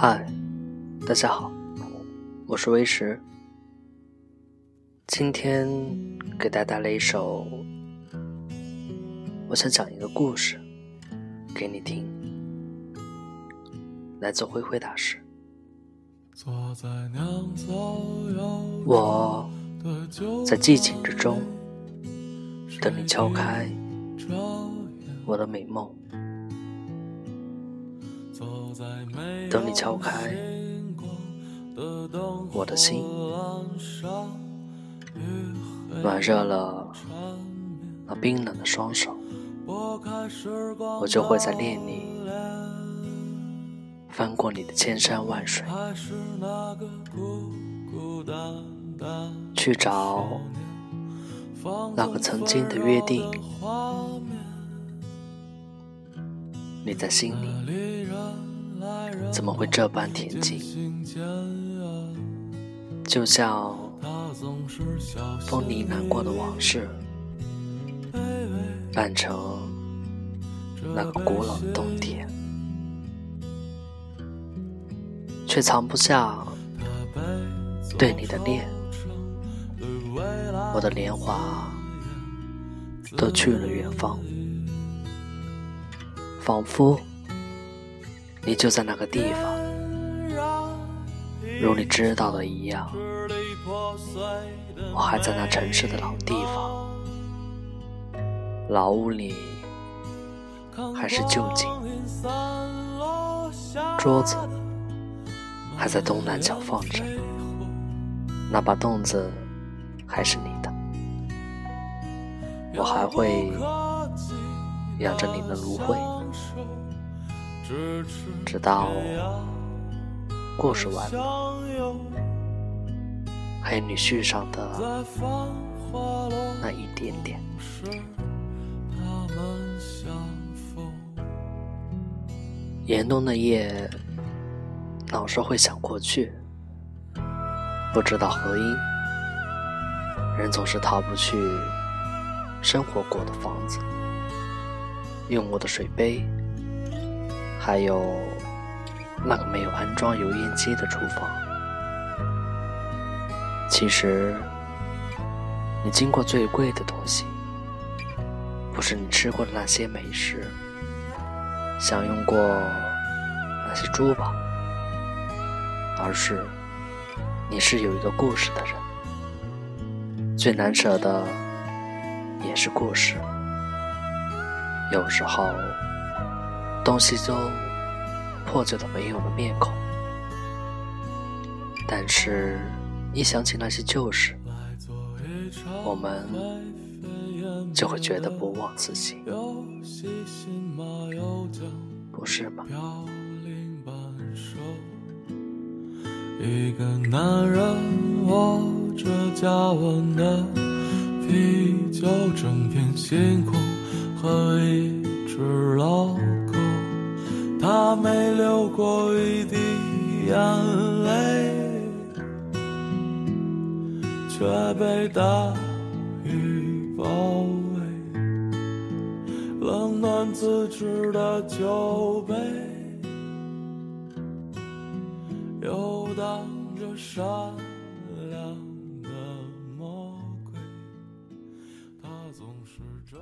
嗨，大家好，我是微石。今天给大家带来一首，我想讲一个故事给你听，来自灰灰大师。我在寂静之中等你敲开我的美梦。等你敲开我的心，暖热了那冰冷的双手，我就会在恋你翻过你的千山万水，去找那个曾经的约定。你在心里。怎么会这般恬静？就像风里难过的往事，扮成那个古老的冬天，却藏不下对你的恋。我的年华都去了远方，仿佛。你就在那个地方，如你知道的一样，我还在那城市的老地方，老屋里还是旧景，桌子还在东南角放着，那把凳子还是你的，我还会养着你的芦荟。直到故事完了，还有你续上的那一点点。严冬的夜，老是会想过去，不知道何因，人总是逃不去生活过的房子，用我的水杯。还有那个没有安装油烟机的厨房。其实，你经过最贵的东西，不是你吃过的那些美食，享用过那些珠宝，而是你是有一个故事的人。最难舍的也是故事。有时候。东西都破旧的没有了面孔，但是，一想起那些旧事，我们就会觉得不忘此行，不是吗？一个男人握着加温的啤酒，整片星空和一只老。狗，它没流过一滴眼泪，却被大雨包围。冷暖自知的酒杯，游荡着善良的魔鬼。他总是这。